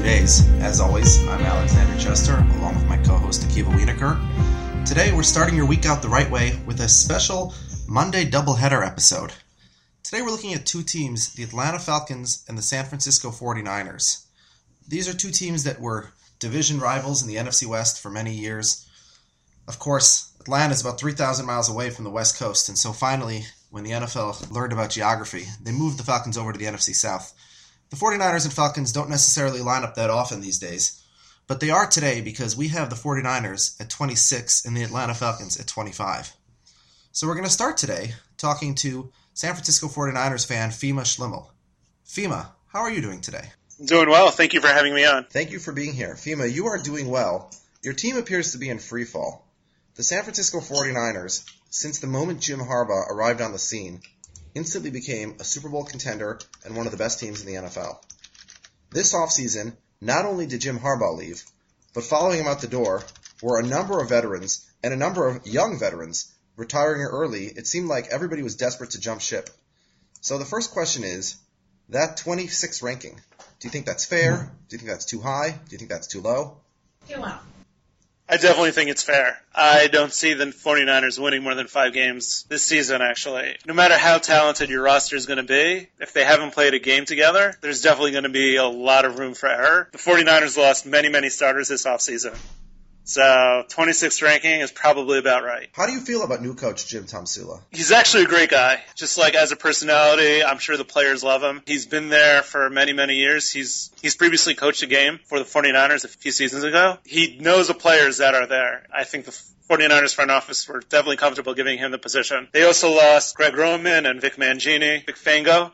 32 Fans in 32 Days. As always, I'm Alexander Chester, along with my co-host Akiva Wienerker. Today, we're starting your week out the right way with a special Monday doubleheader episode. Today, we're looking at two teams, the Atlanta Falcons and the San Francisco 49ers. These are two teams that were division rivals in the NFC West for many years. Of course, Atlanta is about 3,000 miles away from the West Coast, and so finally, when the NFL learned about geography, they moved the Falcons over to the NFC South. The 49ers and Falcons don't necessarily line up that often these days, but they are today because we have the 49ers at 26 and the Atlanta Falcons at 25. So we're going to start today talking to San Francisco 49ers fan Fima Schlimmel. Fima, how are you doing today? Doing well. Thank you for having me on. Thank you for being here. Fima, you are doing well. Your team appears to be in free fall. The San Francisco 49ers, since the moment Jim Harbaugh arrived on the scene, instantly became a Super Bowl contender and one of the best teams in the NFL. This offseason, not only did Jim Harbaugh leave, but following him out the door were a number of veterans and a number of young veterans retiring early. It seemed like everybody was desperate to jump ship. So the first question is that 26 ranking, do you think that's fair? Do you think that's too high? Do you think that's too low? I definitely think it's fair. I don't see the 49ers winning more than five games this season, actually. No matter how talented your roster is going to be, if they haven't played a game together, there's definitely going to be a lot of room for error. The 49ers lost many, many starters this offseason. So 26th ranking is probably about right. How do you feel about new coach Jim Tomsula? He's actually a great guy. Just like as a personality, I'm sure the players love him. He's been there for many, many years. He's he's previously coached a game for the 49ers a few seasons ago. He knows the players that are there. I think the 49ers front office were definitely comfortable giving him the position. They also lost Greg Roman and Vic Mangini, Vic Fangio,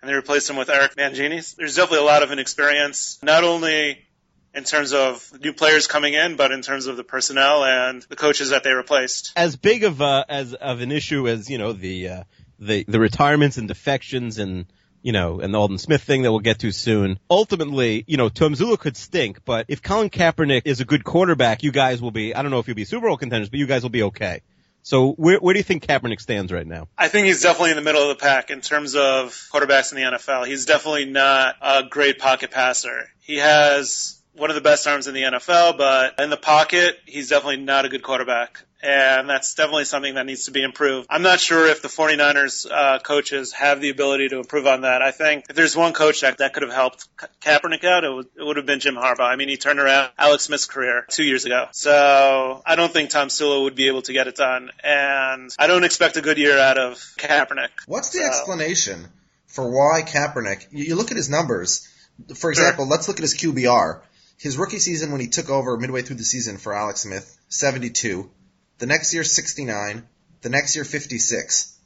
and they replaced him with Eric Mangini. There's definitely a lot of inexperience, not only in terms of new players coming in, but in terms of the personnel and the coaches that they replaced. As big of a, as of an issue as you know the uh, the the retirements and defections and you know and the Aldon Smith thing that we'll get to soon. Ultimately, you know, Tomsula could stink, but if Colin Kaepernick is a good quarterback, you guys will be. I don't know if you'll be Super Bowl contenders, but you guys will be okay. So where where do you think Kaepernick stands right now? I think he's definitely in the middle of the pack in terms of quarterbacks in the NFL. He's definitely not a great pocket passer. He has one of the best arms in the NFL, but in the pocket, he's definitely not a good quarterback. And that's definitely something that needs to be improved. I'm not sure if the 49ers uh, coaches have the ability to improve on that. I think if there's one coach that, that could have helped Ka- Kaepernick out, it would, it would have been Jim Harbaugh. I mean, he turned around Alex Smith's career two years ago. So I don't think Tomsula would be able to get it done. And I don't expect a good year out of Kaepernick. What's the So- explanation for why Kaepernick? You, you look at his numbers. For example, let's look at his QBR. His rookie season, when he took over midway through the season for Alex Smith, 72. The next year, 69. The next year, 56.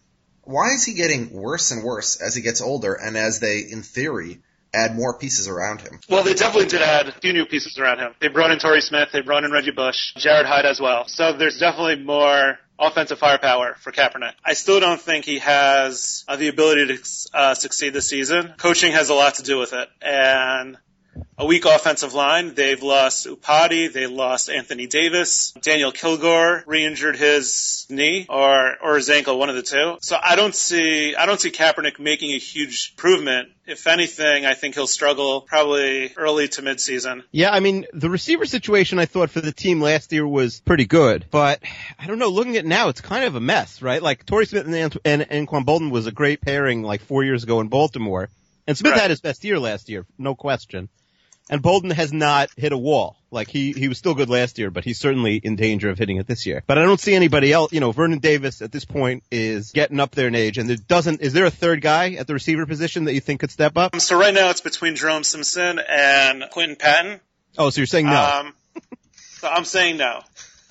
Why is he getting worse and worse as he gets older and as they, in theory, add more pieces around him? Well, they definitely did add a few new pieces around him. They brought in Torrey Smith, they brought in Reggie Bush, Jarryd Hayne as well. So there's definitely more offensive firepower for Kaepernick. I still don't think he has uh, the ability to uh, succeed this season. Coaching has a lot to do with it, and a weak offensive line. They've lost Iupati. They lost Anthony Davis. Daniel Kilgore re-injured his knee or, or his ankle, one of the two. So I don't see, I don't see Kaepernick making a huge improvement. If anything, I think he'll struggle probably early to mid-season. Yeah, I mean, the receiver situation I thought for the team last year was pretty good, but I don't know, looking at it now, it's kind of a mess, right? Like, Torrey Smith and, Ant- and, and Quan Boldin was a great pairing like four years ago in Baltimore. And Smith Right. had his best year last year, no question. And Boldin has not hit a wall. Like he, he was still good last year, but he's certainly in danger of hitting it this year. But I don't see anybody else, you know, Vernon Davis at this point is getting up there in age and there doesn't, is there a third guy at the receiver position that you think could step up? So right now it's between Jerome Simpson and Quinton Patton. Oh, so you're saying no. Um, so I'm saying no.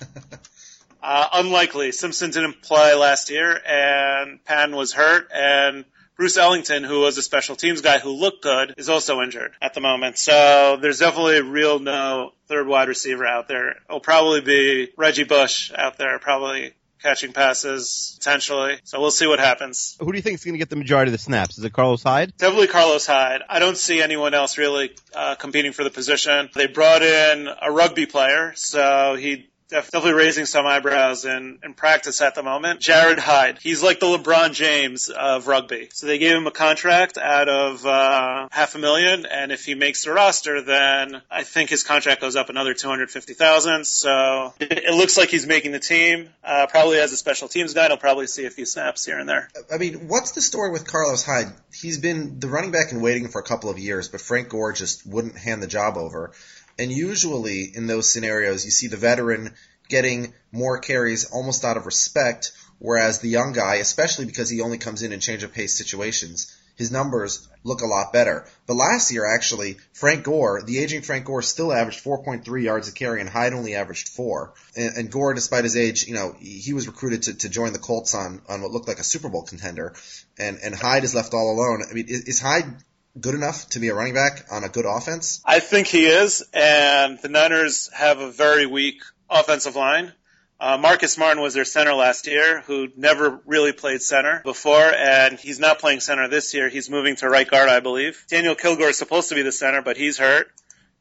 Uh, unlikely. Simpson didn't play last year, and Patton was hurt, and Bruce Ellington, who was a special teams guy who looked good, is also injured at the moment. So there's definitely a real no third wide receiver out there. It'll probably be Reggie Bush out there, probably catching passes potentially. So we'll see what happens. Who do you think is going to get the majority of the snaps? Is it Carlos Hyde? Definitely Carlos Hyde. I don't see anyone else really uh, competing for the position. They brought in a rugby player, so he definitely raising some eyebrows in, in practice at the moment. Jarryd Hayne. He's like the LeBron James of rugby. So they gave him a contract out of uh, half a million, and if he makes the roster, then I think his contract goes up another two hundred fifty thousand. So it, it looks like he's making the team. Uh, probably as a special teams guy, he'll probably see a few snaps here and there. I mean, what's the story with Carlos Hyde? He's been the running back in waiting for a couple of years, but Frank Gore just wouldn't hand the job over. And usually in those scenarios, you see the veteran getting more carries almost out of respect, whereas the young guy, especially because he only comes in in change of pace situations, his numbers look a lot better. But last year, actually, Frank Gore, the aging Frank Gore, still averaged 4.3 yards a carry, and Hyde only averaged four. And, and Gore, despite his age, you know, he was recruited to, to join the Colts on, on what looked like a Super Bowl contender, and and Hyde is left all alone. I mean, is, is Hyde good enough to be a running back on a good offense? I think he is, and the Niners have a very weak offensive line. Uh, Marcus Martin was their center last year, who never really played center before, and he's not playing center this year. He's moving to right guard, I believe. Daniel Kilgore is supposed to be the center, but he's hurt.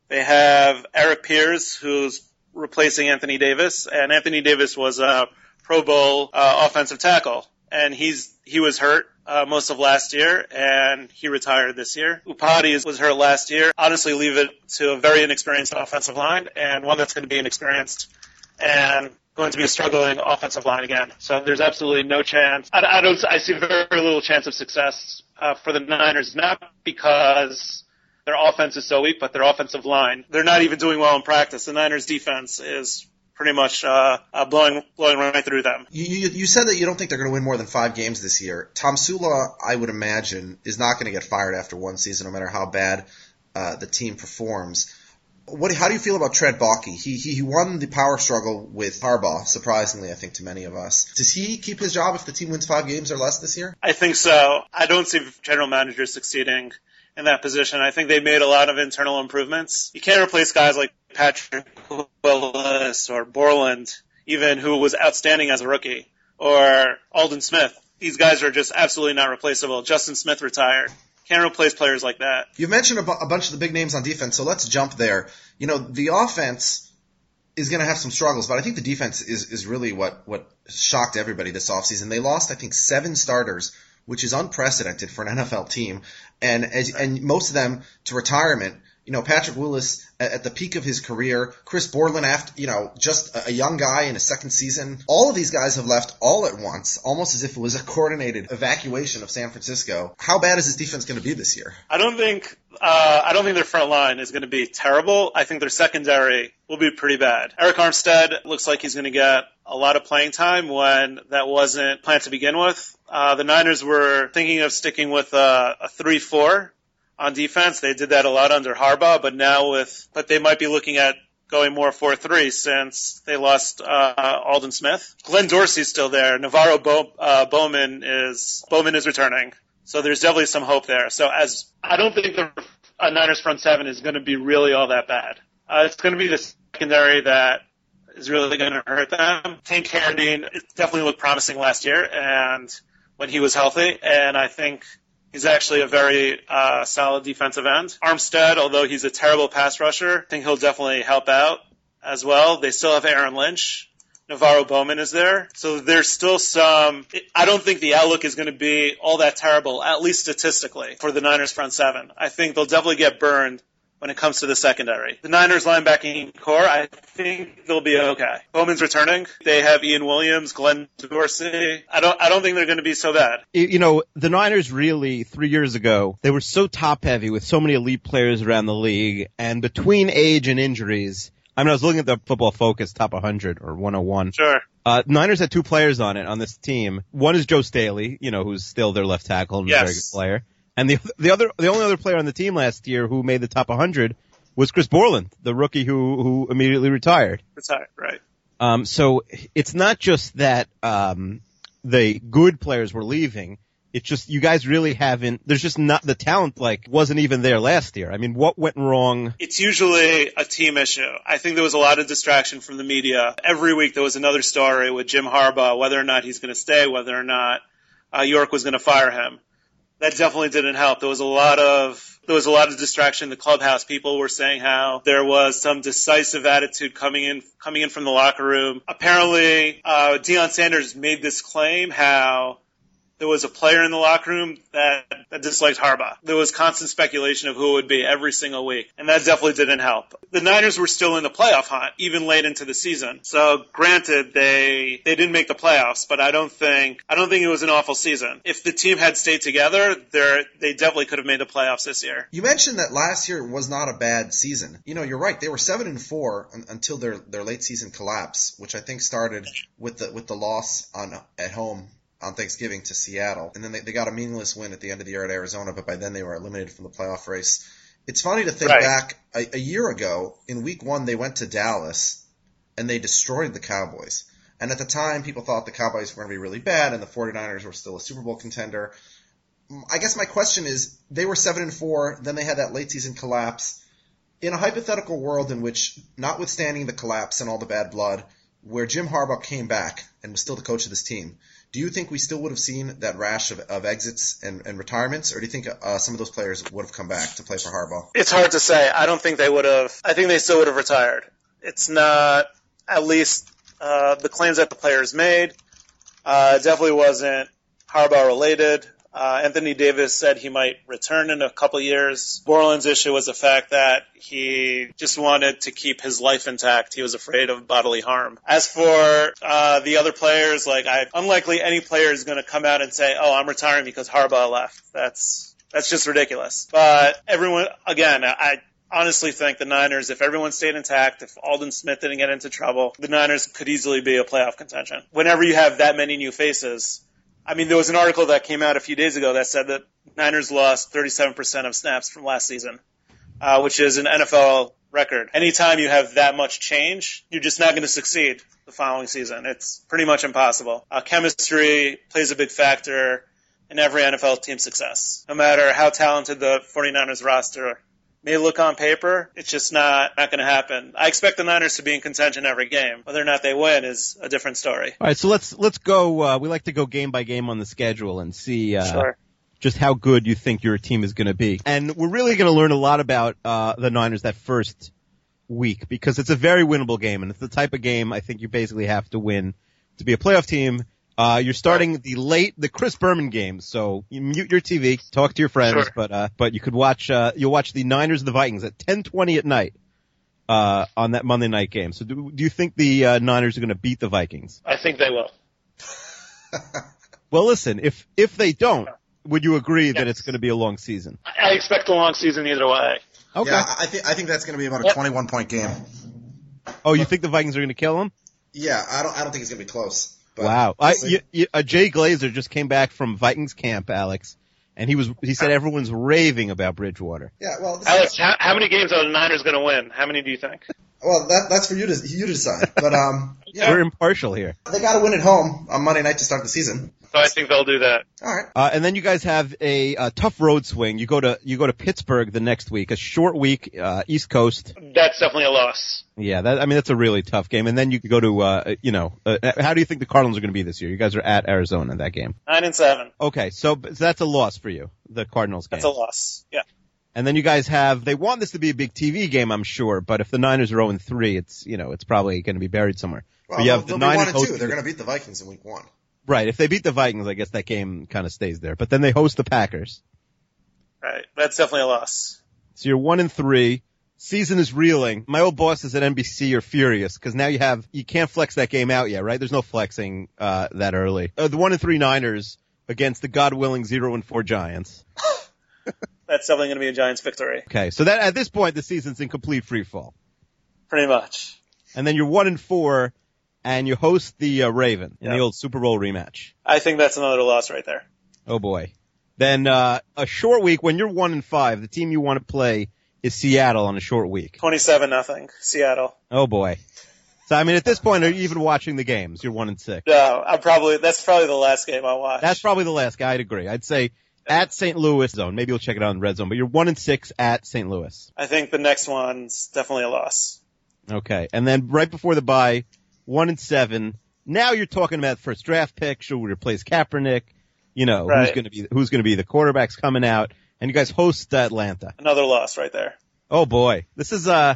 They have Erik Pears, who's replacing Anthony Davis, and Anthony Davis was a Pro Bowl uh, offensive tackle, and he's he was hurt uh, most of last year, and he retired this year. Iupati was hurt last year. Honestly, leave it to a very inexperienced offensive line, and one that's going to be inexperienced and going to be a struggling offensive line again. So there's absolutely no chance. I, I don't. I see very little chance of success uh, for the Niners, not because their offense is so weak, but their offensive line. They're not even doing well in practice. The Niners defense is pretty much uh, uh, blowing blowing right through them. You, you, you said that you don't think they're going to win more than five games this year. Tomsula, I would imagine, is not going to get fired after one season, no matter how bad uh, the team performs. What, how do you feel about Trent Baalke? He, he he won the power struggle with Harbaugh, surprisingly, I think, to many of us. Does he keep his job if the team wins five games or less this year? I think so. I don't see general managers succeeding in that position. I think they made a lot of internal improvements. You can't replace guys like Patrick Willis or Borland, even who was outstanding as a rookie, or Aldon Smith. These guys are just absolutely not replaceable. Justin Smith retired. Can't replace players like that. You've mentioned a, bu- a bunch of the big names on defense, so let's jump there. You know, the offense is going to have some struggles, but I think the defense is, is really what, what shocked everybody this offseason. They lost, I think, seven starters, which is unprecedented for an NFL team, and as, and most of them to retirement. You know, Patrick Willis at, the peak of his career, Chris Borland after, you know, just a, a young guy in his second season. All of these guys have left all at once, almost as if it was a coordinated evacuation of San Francisco. How bad is this defense going to be this year? I don't think uh, I don't think their front line is going to be terrible. I think their secondary will be pretty bad. Arik Armstead looks like he's going to get a lot of playing time when that wasn't planned to begin with. Uh, the Niners were thinking of sticking with uh, a three-four on defense. They did that a lot under Harbaugh, but now with but they might be looking at going more 4-3 since they lost uh, Aldon Smith. Glenn Dorsey's still there. NaVorro Bo- uh, Bowman is Bowman is returning. So there's definitely some hope there. So as I don't think the uh, Niners front seven is going to be really all that bad. Uh, it's going to be the secondary that is really going to hurt them. Tank Carradine it definitely looked promising last year, and when he was healthy, and I think He's actually a very uh, solid defensive end. Armstead, although he's a terrible pass rusher, I think he'll definitely help out as well. They still have Aaron Lynch. NaVorro Bowman is there. So there's still some, I don't think the outlook is going to be all that terrible, at least statistically, for the Niners front seven. I think they'll definitely get burned when it comes to the secondary. The Niners linebacking core, I think they'll be okay. Bowman's returning. They have Ian Williams, Glenn Dorsey. I don't, I don't think they're going to be so bad. You know, the Niners really, three years ago, they were so top heavy with so many elite players around the league and between age and injuries, I mean, I was looking at the Football Focus top 100 or 101. Sure. Uh, Niners had two players on it on this team. One is Joe Staley, you know, who's still their left tackle and a very good player. And the the other the only other player on the team last year who made the top 100 was Chris Borland, the rookie who who immediately retired. Retired, right. Um, so it's not just that um, the good players were leaving. It's just you guys really haven't. There's just not the talent. Like wasn't even there last year. I mean, what went wrong? It's usually a team issue. I think there was a lot of distraction from the media. Every week there was another story with Jim Harbaugh, whether or not he's going to stay, whether or not uh, York was going to fire him. That definitely didn't help. There was a lot of there was a lot of distraction in the clubhouse. People were saying how there was some decisive attitude coming in coming in from the locker room. Apparently, uh, Deion Sanders made this claim how there was a player in the locker room that, that disliked Harbaugh. There was constant speculation of who it would be every single week, and that definitely didn't help. The Niners were still in the playoff hunt, even late into the season. So granted, they they didn't make the playoffs, but I don't think I don't think it was an awful season. If the team had stayed together, they they definitely could have made the playoffs this year. You mentioned that last year was not a bad season. You know, you're right. They were seven and four until their their late season collapse, which I think started with the with the loss on at home on Thanksgiving to Seattle, and then they, they got a meaningless win at the end of the year at Arizona. But by then they were eliminated from the playoff race. It's funny to think Right. back a, a year ago in Week One they went to Dallas and they destroyed the Cowboys. And at the time, people thought the Cowboys were going to be really bad, and the 49ers were still a Super Bowl contender. Mm, I guess my question is, they were seven and four, then they had that late season collapse. In a hypothetical world in which, notwithstanding the collapse and all the bad blood, where Jim Harbaugh came back and was still the coach of this team, do you think we still would have seen that rash of, of exits and, and retirements, or do you think uh, some of those players would have come back to play for Harbaugh? It's hard to say. I don't think they would have. I think they still would have retired. It's not at least uh, the claims that the players made. Uh, definitely wasn't Harbaugh related. Uh, Anthony Davis said he might return in a couple years. Borland's issue was the fact that he just wanted to keep his life intact. He was afraid of bodily harm. As for uh, the other players, like I, unlikely any player is going to come out and say, "Oh, I'm retiring because Harbaugh left." That's that's just ridiculous. But everyone, again, I honestly think the Niners, if everyone stayed intact, if Aldon Smith didn't get into trouble, the Niners could easily be a playoff contention. Whenever you have that many new faces, I mean, there was an article that came out a few days ago that said that Niners lost 37% of snaps from last season, uh, which is an NFL record. Anytime you have that much change, you're just not going to succeed the following season. It's pretty much impossible. Uh, chemistry plays a big factor in every NFL team's success. No matter how talented the 49ers roster may look on paper, it's just not, not going to happen. I expect the Niners to be in contention every game. Whether or not they win is a different story. All right, so let's let's go. Uh, we like to go game by game on the schedule and see uh, Sure. just how good you think your team is going to be. And we're really going to learn a lot about uh, the Niners that first week because it's a very winnable game, and it's the type of game I think you basically have to win to be a playoff team. Uh, you're starting the late, the Chris Berman games, so you mute your TV, talk to your friends, Sure. but uh, but you could watch uh, you'll watch the Niners and the Vikings at 10:20 at night uh, on that Monday night game. So do, do you think the uh, Niners are going to beat the Vikings? I think they will. Well, listen, if if they don't, would you agree that it's going to be a long season? I expect a long season either way. Okay. Yeah, I think I think that's going to be about a Yep. 21 point game. Oh, you think the Vikings are going to kill them? Yeah, I don't I don't think it's going to be close. But Wow. we'll I, you, you, uh, Jay Glazer just came back from Vikings camp, Alex, and he was he said everyone's raving about Bridgewater. yeah, well, Alex, is, how, how many games are the Niners going to win? How many do you think? Well, that that's for you to you to decide. But um, yeah, We're impartial here. they got to win at home on Monday night to start the season. So I think they'll do that. All right. Uh, and then you guys have a, a tough road swing. You go to you go to Pittsburgh the next week, a short week, uh, East Coast. That's definitely a loss. Yeah, that I mean that's a really tough game. And then you go to uh, you know, uh, how do you think the Cardinals are going to be this year? You guys are at Arizona in that game. Nine and seven. Okay, so, so that's a loss for you, the Cardinals game. That's a loss. Yeah. And then you guys have they want this to be a big TV game, I'm sure. But if the Niners are 0 3, it's you know it's probably going to be buried somewhere. Well, but you have they'll, the they'll be one and two. They're going to beat the Vikings in week one. Right. If they beat the Vikings, I guess that game kind of stays there. But then they host the Packers. Right. That's definitely a loss. So you're one and three. Season is reeling. My old bosses at NBC are furious because now you have you can't flex that game out yet, right? There's no flexing uh, that early. Uh, the one and three Niners against the God willing zero and four Giants. That's definitely going to be a Giants victory. Okay, so that at this point the season's in complete free fall. Pretty much. And then you're one and four, and you host the uh, Raven in the old Super Bowl rematch. I think that's another loss right there. Oh boy. Then uh, a short week when you're one and five, the team you want to play is Seattle on a short week. Twenty-seven nothing. Seattle. Oh boy. So I mean, at this point, are you even watching the games? You're one and six. No, I'm probably that's probably the last game I'll watch. That's probably the last guy. I'd agree. I'd say at St. Louis zone. Maybe you'll check it out in red zone, but you're one and six at St. Louis. I think the next one's definitely a loss. Okay. And then right before the bye, one and seven. Now you're talking about first draft pick. Should we replace Kaepernick? You know, who's going to be, who's going to be the quarterbacks coming out? And you guys host Atlanta. Another loss right there. Oh boy. This is, uh,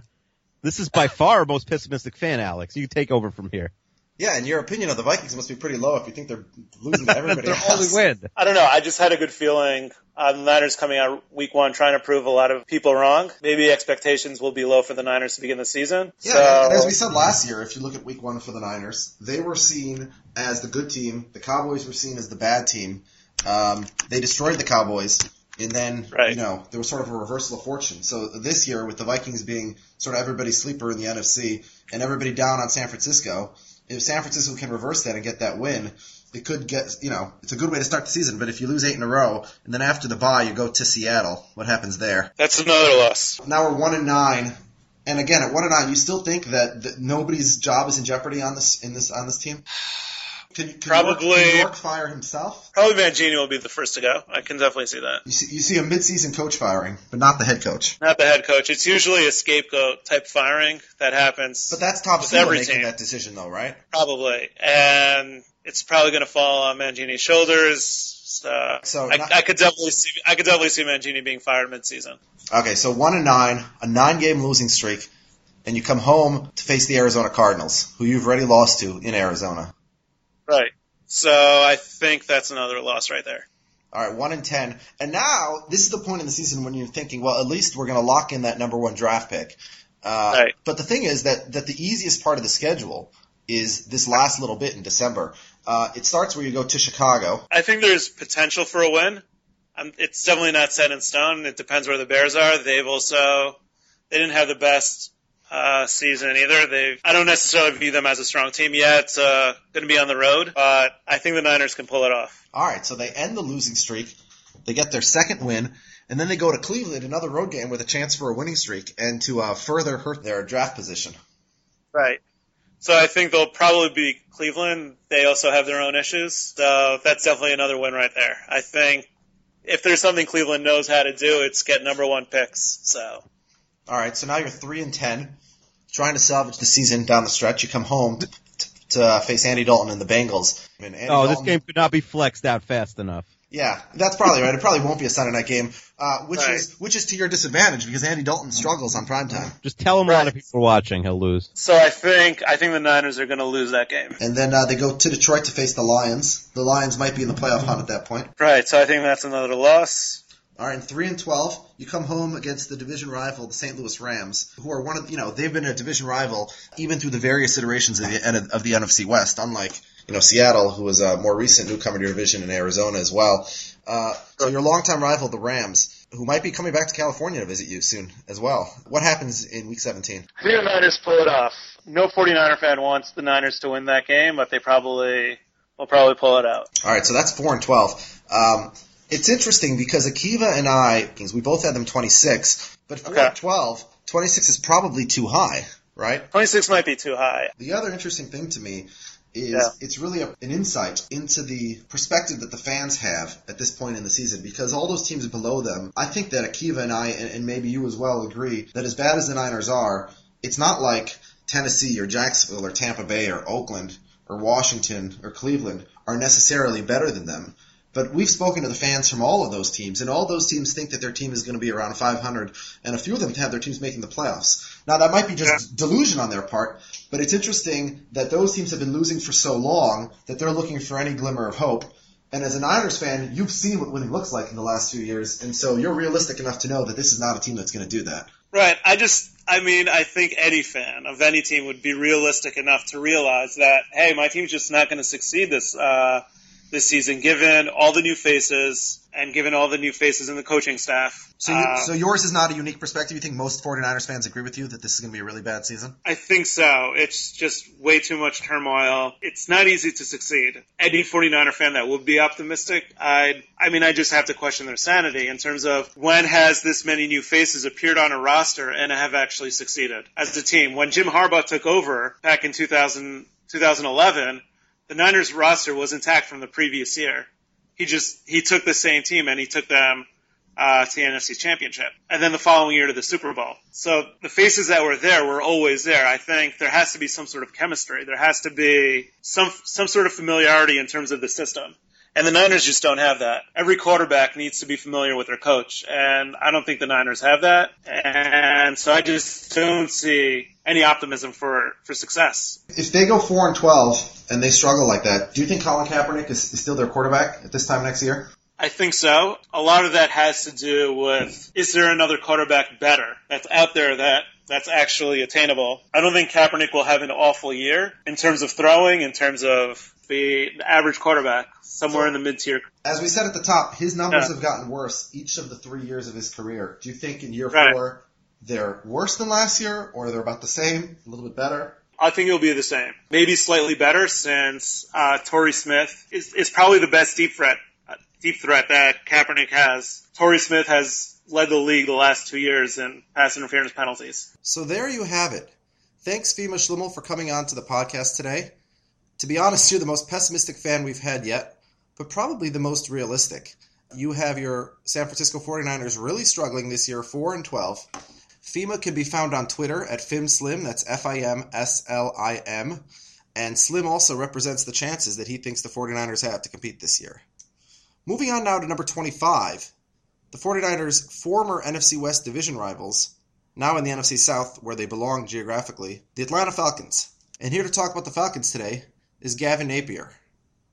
this is by far our most pessimistic fan, Alex. You take over from here. Yeah, and your opinion of the Vikings must be pretty low if you think they're losing to everybody Their only else. win. I don't know. I just had a good feeling. Uh, the Niners coming out week one trying to prove a lot of people wrong. Maybe expectations will be low for the Niners to begin the season. Yeah, so, and as we said last year, if you look at week one for the Niners, they were seen as the good team. The Cowboys were seen as the bad team. Um, they destroyed the Cowboys, and then Right. you know there was sort of a reversal of fortune. So this year, with the Vikings being sort of everybody's sleeper in the NFC and everybody down on San Francisco, if San Francisco can reverse that and get that win, it could get you know it's a good way to start the season. But if you lose eight in a row, and then after the bye you go to Seattle, what happens there? that's another loss. Now we're one and nine, and again at one and nine, you still think that, that nobody's job is in jeopardy on this in this on this team. Can, can Probably- York, can York fire himself? Probably Mangini will be the first to go. I can definitely see that. You see, you see a midseason coach firing, but not the head coach. Not the head coach. It's usually a scapegoat type firing that happens. But that's top Sula every making team. that decision, though, right? Probably. And it's probably going to fall on Mangini's shoulders. So, So I, not- I could definitely see I could definitely see Mangini being fired mid-season. Okay, so one and nine, a nine-game losing streak, and you come home to face the Arizona Cardinals, who you've already lost to in Arizona. Right. So I think that's another loss right there. All right, one and ten, and now this is the point in the season when you're thinking, well, at least we're going to lock in that number one draft pick. Uh, Right. But the thing is that that the easiest part of the schedule is this last little bit in December. Uh, it starts where you go to Chicago. I think there's potential for a win. Um, it's definitely not set in stone. It depends where the Bears are. They've also they didn't have the best uh, season either. They I don't necessarily view them as a strong team yet. It's uh, going to be on the road, but I think the Niners can pull it off. All right, so they end the losing streak. They get their second win, and then they go to Cleveland, another road game with a chance for a winning streak, and to uh, further hurt their draft position. Right. So I think they'll probably be Cleveland. They also have their own issues. So that's definitely another win right there. I think if there's something Cleveland knows how to do, it's get number one picks. So All right, so now you're three and ten, trying to salvage the season down the stretch. You come home to, to uh, face Andy Dalton and the Bengals. I mean, Andy Oh, this game could not be flexed out fast enough. Yeah, that's probably right. It probably won't be a Sunday night game, uh, which Right. is which is to your disadvantage because Andy Dalton struggles on primetime. Just tell him a lot of people are watching. He'll lose. so I think I think the Niners are going to lose that game. And then uh, they go to Detroit to face the Lions. The Lions might be in the playoff hunt at that point. Right. So I think that's another loss. All right, and three and twelve, you come home against the division rival, the St. Louis Rams, who are one of you know they've been a division rival even through the various iterations of the of the NFC West. Unlike you know Seattle, who was a more recent newcomer to your division in Arizona as well. Uh, so your longtime rival, the Rams, who might be coming back to California to visit you soon as well. What happens in Week 17? I think the Niners pull it off. No 49er fan wants the Niners to win that game, but they probably will probably pull it out. All right, so that's four and twelve. Um, it's interesting because Akiva and I, we both had them twenty six, but four Okay. 12, 26 is probably too high. right? 26 might be too high. The other interesting thing to me is Yeah. it's really a, an insight into the perspective that the fans have at this point in the season because all those teams below them, I think that Akiva and I, and, and maybe you as well, agree that as bad as the Niners are, it's not like Tennessee or Jacksonville or Tampa Bay or Oakland or Washington or Cleveland are necessarily better than them. But we've spoken to the fans from all of those teams, and all those teams think that their team is going to be around 500, and a few of them have their teams making the playoffs. Now, that might be just delusion on their part, but it's interesting that those teams have been losing for so long that they're looking for any glimmer of hope. And as a Niners fan, you've seen what winning looks like in the last few years, and so you're realistic enough to know that this is not a team that's going to do that. Right. I just, I mean, I think any fan of any team would be realistic enough to realize that, hey, my team's just not going to succeed this uh, this season, given all the new faces and given all the new faces in the coaching staff. So, you, Uh, so yours is not a unique perspective. You think most 49ers fans agree with you that this is going to be a really bad season? I think so. It's just way too much turmoil. It's not easy to succeed. Any 49er fan that would be optimistic, I I mean, I just have to question their sanity in terms of when has this many new faces appeared on a roster and have actually succeeded as a team. When Jim Harbaugh took over back in 2000, 2011, the Niners roster was intact from the previous year. He just, he took the same team and he took them uh, to the NFC Championship, and then the following year to the Super Bowl. So the faces that were there were always there. I think there has to be some sort of chemistry. There has to be some some sort of familiarity in terms of the system. And the Niners just don't have that. Every quarterback needs to be familiar with their coach, and I don't think the Niners have that. And so I just don't see any optimism for for success. If they go 4 and 12 and they struggle like that, do you think Colin Kaepernick is, is still their quarterback at this time next year? I think so. A lot of that has to do with is there another quarterback better that's out there that that's actually attainable. I don't think Kaepernick will have an awful year in terms of throwing, in terms of the average quarterback, somewhere in the mid tier. As we said at the top, his numbers Yeah. have gotten worse each of the three years of his career. Do you think in year Right. four they're worse than last year, or they're about the same, a little bit better? I think it'll be the same. Maybe slightly better since uh, Torrey Smith is, is probably the best deep threat uh, deep threat that Kaepernick has. Torrey Smith has led the league the last two years in pass interference penalties. So there you have it. Thanks, Fima Schlimmel, for coming on to the podcast today. To be honest, you're the most pessimistic fan we've had yet, but probably the most realistic. You have your San Francisco 49ers really struggling this year, 4 and 12. Fima can be found on Twitter at FimSlim, that's F I M S L I M, and Slim also represents the chances that he thinks the 49ers have to compete this year. Moving on now to number 25, the 49ers' former NFC West division rivals, now in the NFC South where they belong geographically, the Atlanta Falcons. And here to talk about the Falcons today is Gavin Napier.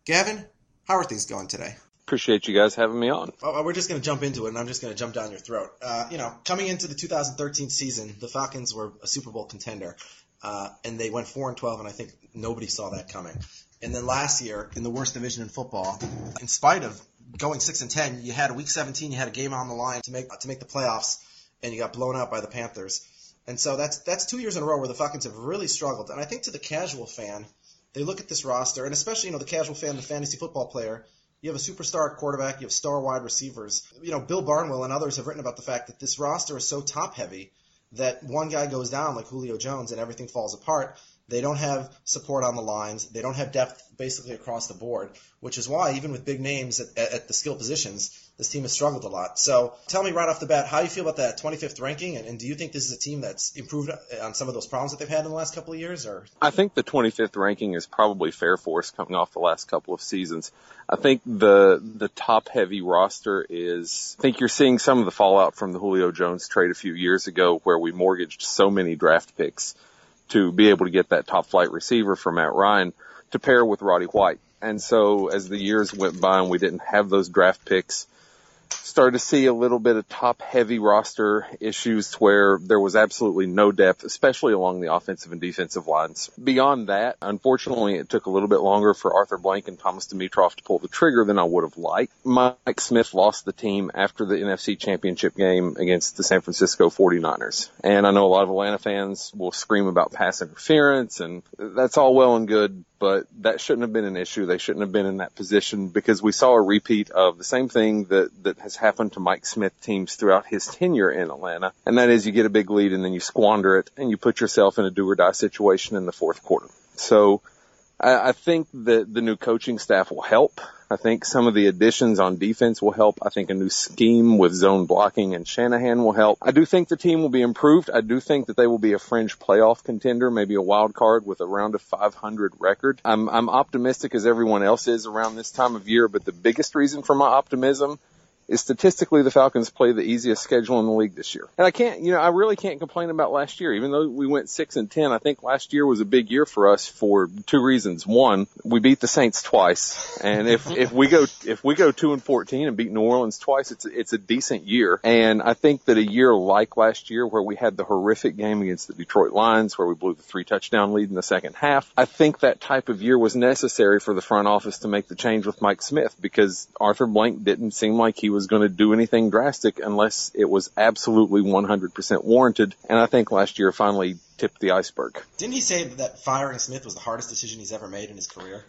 Gavin, how are things going today? Appreciate you guys having me on. Well, we're just going to jump into it, and I'm just going to jump down your throat. Uh, you know, coming into the 2013 season, the Falcons were a Super Bowl contender, uh, and they went four and 12, and I think nobody saw that coming. And then last year, in the worst division in football, in spite of going six and 10, you had a week 17, you had a game on the line to make to make the playoffs, and you got blown out by the Panthers. And so that's that's two years in a row where the Falcons have really struggled. And I think to the casual fan, they look at this roster, and especially you know the casual fan, the fantasy football player. You have a superstar quarterback, you have star wide receivers. You know, Bill Barnwell and others have written about the fact that this roster is so top heavy that one guy goes down like Julio Jones and everything falls apart. They don't have support on the lines. They don't have depth basically across the board, which is why even with big names at, at, the skill positions, this team has struggled a lot. So tell me right off the bat, how you feel about that 25th ranking, and, and do you think this is a team that's improved on some of those problems that they've had in the last couple of years? Or I think the 25th ranking is probably fair for us coming off the last couple of seasons. I think the the top heavy roster is. I think you're seeing some of the fallout from the Julio Jones trade a few years ago, where we mortgaged so many draft picks to be able to get that top flight receiver for Matt Ryan to pair with Roddy White. And so as the years went by and we didn't have those draft picks, started to see a little bit of top heavy roster issues where there was absolutely no depth, especially along the offensive and defensive lines. Beyond that, unfortunately, it took a little bit longer for Arthur Blank and Thomas Dimitroff to pull the trigger than I would have liked. Mike Smith lost the team after the NFC championship game against the San Francisco 49ers. And I know a lot of Atlanta fans will scream about pass interference and that's all well and good but that shouldn't have been an issue. They shouldn't have been in that position because we saw a repeat of the same thing that, that has happened to Mike Smith teams throughout his tenure in Atlanta. And that is you get a big lead and then you squander it and you put yourself in a do or die situation in the fourth quarter. So I, I think that the new coaching staff will help. I think some of the additions on defense will help. I think a new scheme with zone blocking and Shanahan will help. I do think the team will be improved. I do think that they will be a fringe playoff contender, maybe a wild card with a 500 record. I'm, I'm optimistic as everyone else is around this time of year, but the biggest reason for my optimism is statistically the Falcons play the easiest schedule in the league this year. And I can't, you know, I really can't complain about last year, even though we went six and ten. I think last year was a big year for us for two reasons. One, we beat the Saints twice, and if if we go if we go two and fourteen and beat New Orleans twice, it's it's a decent year. And I think that a year like last year, where we had the horrific game against the Detroit Lions, where we blew the three touchdown lead in the second half, I think that type of year was necessary for the front office to make the change with Mike Smith because Arthur Blank didn't seem like he was going to do anything drastic unless it was absolutely 100% warranted. And I think last year finally tipped the iceberg. Didn't he say that firing Smith was the hardest decision he's ever made in his career?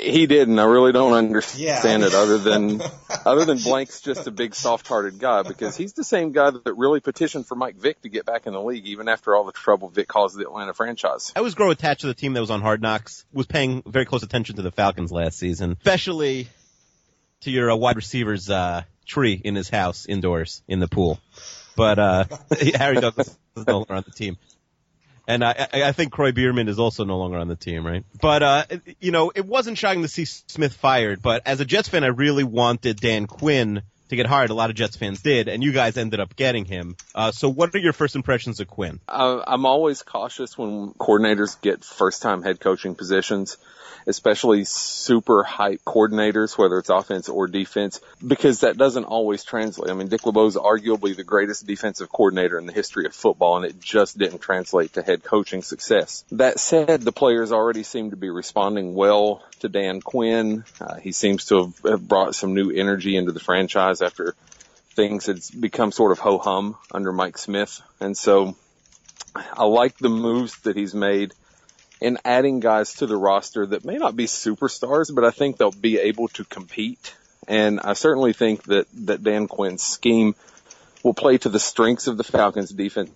He did, and I really don't understand Yeah. it other than other than Blank's just a big soft-hearted guy because he's the same guy that really petitioned for Mike Vick to get back in the league even after all the trouble Vick caused the Atlanta franchise. I was grow attached to the team that was on Hard Knocks. Was paying very close attention to the Falcons last season, especially to your uh, wide receivers uh, tree in his house indoors in the pool. But uh, Harry Douglas is no longer on the team. And I, I think Kroy Biermann is also no longer on the team, right? But, uh, you know, it wasn't shocking to see Smith fired, but as a Jets fan, I really wanted Dan Quinn to get hired. A lot of Jets fans did, and you guys ended up getting him. Uh, so what are your first impressions of Quinn? I, I'm always cautious when coordinators get first-time head coaching positions, especially super hype coordinators, whether it's offense or defense, because that doesn't always translate. I mean, Dick LeBeau is arguably the greatest defensive coordinator in the history of football, and it just didn't translate to head coaching success. That said, the players already seem to be responding well to Dan Quinn. Uh, he seems to have, brought some new energy into the franchise after things had become sort of ho hum under Mike Smith. And so I like the moves that he's made in adding guys to the roster that may not be superstars, but I think they'll be able to compete. And I certainly think that, that Dan Quinn's scheme will play to the strengths of the Falcons defense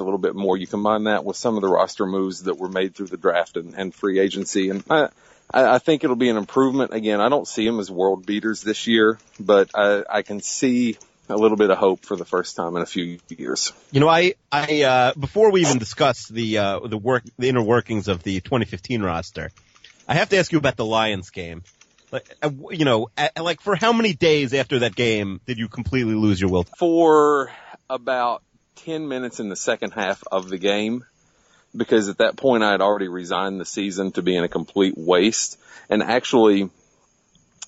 a little bit more. You combine that with some of the roster moves that were made through the draft and, and free agency. And I, I I think it'll be an improvement. Again, I don't see them as world beaters this year, but I, I can see a little bit of hope for the first time in a few years. You know, I, I, uh, before we even discuss the, uh, the work, the inner workings of the 2015 roster, I have to ask you about the Lions game. Like, uh, you know, like for how many days after that game did you completely lose your will? for about 10 minutes in the second half of the game because at that point I had already resigned the season to being a complete waste. And actually,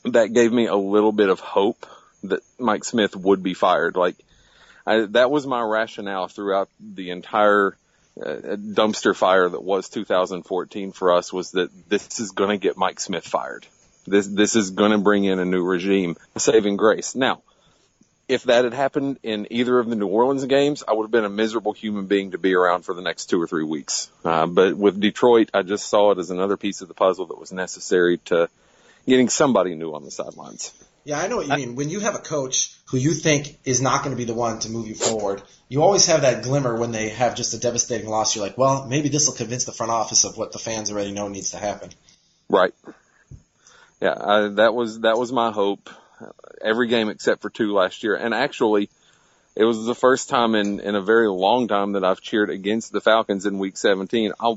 that gave me a little bit of hope that Mike Smith would be fired. Like, I, that was my rationale throughout the entire uh, dumpster fire that was 2014 for us was that this is going to get Mike Smith fired. This, this is going to bring in a new regime, saving grace. Now, if that had happened in either of the New Orleans games, I would have been a miserable human being to be around for the next two or three weeks. Uh, but with Detroit, I just saw it as another piece of the puzzle that was necessary to getting somebody new on the sidelines. Yeah, I know what you mean. When you have a coach who you think is not going to be the one to move you forward, you always have that glimmer when they have just a devastating loss. You're like, well, maybe this will convince the front office of what the fans already know needs to happen. Right. Yeah, I, that was that was my hope. Every game except for two last year, and actually, it was the first time in in a very long time that I've cheered against the Falcons in Week 17. I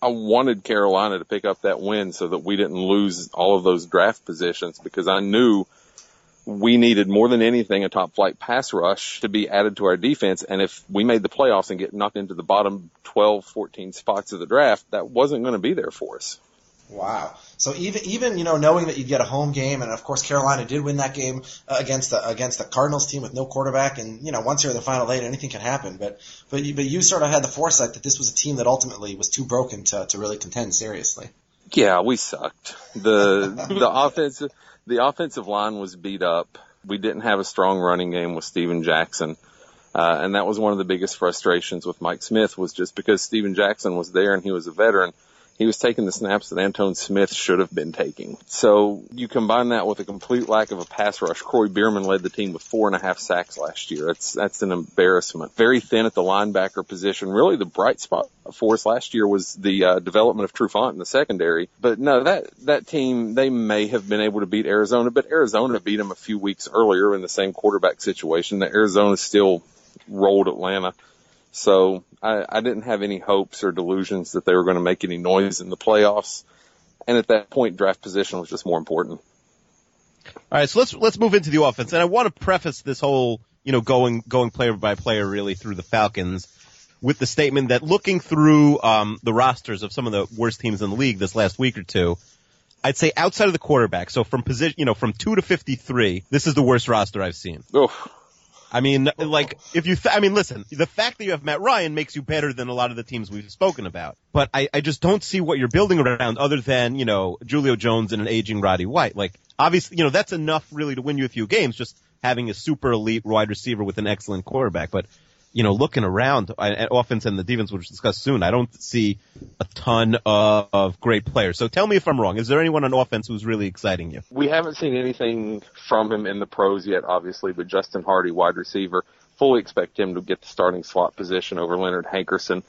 I wanted Carolina to pick up that win so that we didn't lose all of those draft positions because I knew we needed more than anything a top flight pass rush to be added to our defense. And if we made the playoffs and get knocked into the bottom 12, 14 spots of the draft, that wasn't going to be there for us. Wow. So even even you know knowing that you'd get a home game, and of course Carolina did win that game uh, against the against the Cardinals team with no quarterback, and you know once you're in the final eight, anything can happen. But but you, but you sort of had the foresight that this was a team that ultimately was too broken to to really contend seriously. Yeah, we sucked. The the offensive the offensive line was beat up. We didn't have a strong running game with Steven Jackson. Uh, and that was one of the biggest frustrations with Mike Smith was just because Steven Jackson was there and he was a veteran. He was taking the snaps that Antone Smith should have been taking. So you combine that with a complete lack of a pass rush. Kroy Biermann led the team with four and a half sacks last year. That's, that's an embarrassment. Very thin at the linebacker position. Really the bright spot for us last year was the uh, development of Trufant in the secondary. But no, that, that team, they may have been able to beat Arizona, but Arizona beat them a few weeks earlier in the same quarterback situation. The Arizona still rolled Atlanta. So I, I didn't have any hopes or delusions that they were going to make any noise in the playoffs. And at that point, draft position was just more important. All right, so let's let's move into the offense, and I want to preface this whole you know going going player by player really through the Falcons with the statement that looking through um, the rosters of some of the worst teams in the league this last week or two, I'd say outside of the quarterback, so from position you know from two to fifty three, this is the worst roster I've seen. Oof. I mean, like, if you, th- I mean, listen, the fact that you have Matt Ryan makes you better than a lot of the teams we've spoken about. But I, I just don't see what you're building around other than, you know, Julio Jones and an aging Roddy White. Like, obviously, you know, that's enough really to win you a few games, just having a super elite wide receiver with an excellent quarterback. But you know, looking around at offense and the defense, which we'll discuss soon, I don't see a ton of, of, great players. So tell me if I'm wrong. Is there anyone on offense who's really exciting you? We haven't seen anything from him in the pros yet, obviously, but Justin Hardy, wide receiver, fully expect him to get the starting slot position over Leonard Hankerson.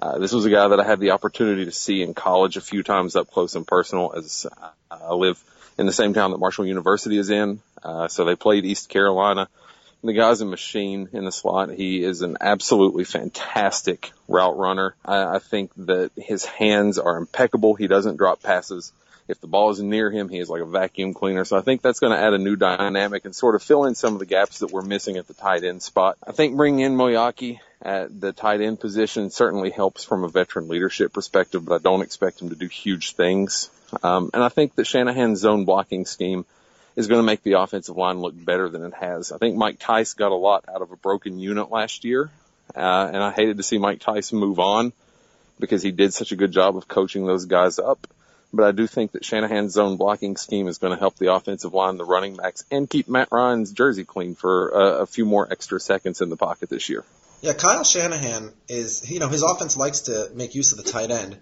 Uh, this was a guy that I had the opportunity to see in college a few times up close and personal as I live in the same town that Marshall University is in. Uh, so they played East Carolina the guy's a machine in the slot. He is an absolutely fantastic route runner. I, I think that his hands are impeccable. He doesn't drop passes. If the ball is near him, he is like a vacuum cleaner. So I think that's going to add a new dynamic and sort of fill in some of the gaps that we're missing at the tight end spot. I think bringing in Moeaki at the tight end position certainly helps from a veteran leadership perspective, but I don't expect him to do huge things. Um, and I think that Shanahan's zone blocking scheme is going to make the offensive line look better than it has. I think Mike Tice got a lot out of a broken unit last year, uh, and I hated to see Mike Tice move on because he did such a good job of coaching those guys up. But I do think that Shanahan's zone blocking scheme is going to help the offensive line, the running backs, and keep Matt Ryan's jersey clean for a, a few more extra seconds in the pocket this year. Yeah, Kyle Shanahan is, you know, his offense likes to make use of the tight end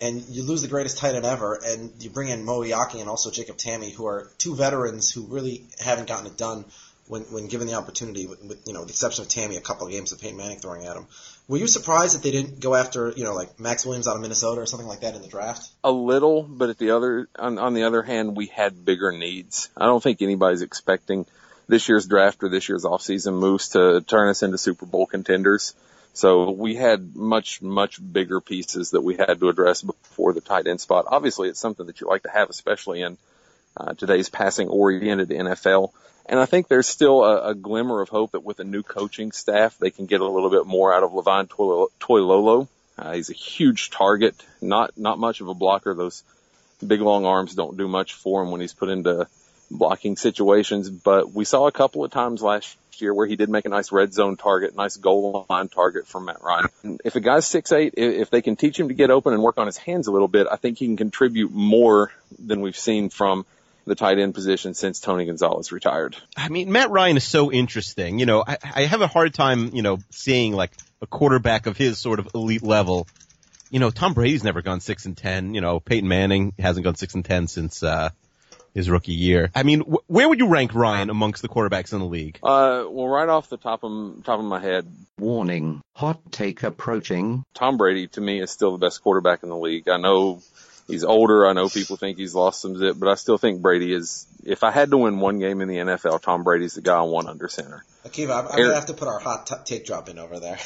and you lose the greatest tight end ever, and you bring in Moeaki and also Jacob Tamme, who are two veterans who really haven't gotten it done when, when given the opportunity, with, with, you know, the exception of Tamme, a couple of games of Peyton Manning throwing at him. Were you surprised that they didn't go after, you know, like Maxx Williams out of Minnesota or something like that in the draft? A little, but at the other, on, on the other hand, we had bigger needs. I don't think anybody's expecting this year's draft or this year's offseason moves to turn us into Super Bowl contenders. So we had much, much bigger pieces that we had to address before the tight end spot. Obviously, it's something that you like to have, especially in uh, today's passing oriented NFL. And I think there's still a, a, glimmer of hope that with a new coaching staff, they can get a little bit more out of Levine Toilolo. Uh, he's a huge target, not, not much of a blocker. Those big long arms don't do much for him when he's put into blocking situations, but we saw a couple of times last year where he did make a nice red zone target, nice goal line target from Matt Ryan. If a guy's six eight, if they can teach him to get open and work on his hands a little bit, I think he can contribute more than we've seen from the tight end position since Tony Gonzalez retired. I mean, Matt Ryan is so interesting. You know, I, I have a hard time, you know, seeing like a quarterback of his sort of elite level. You know, Tom Brady's never gone six and ten. You know, Peyton Manning hasn't gone six and ten since uh, his rookie year. I mean, wh- where would you rank Ryan amongst the quarterbacks in the league? Uh, well, right off the top of top of my head, warning: hot take approaching. Tom Brady to me is still the best quarterback in the league. I know he's older. I know people think he's lost some zip, but I still think Brady is. If I had to win one game in the NFL, Tom Brady's the guy I want under center. Akiva, I'm, I'm gonna have to put our hot t- take drop in over there.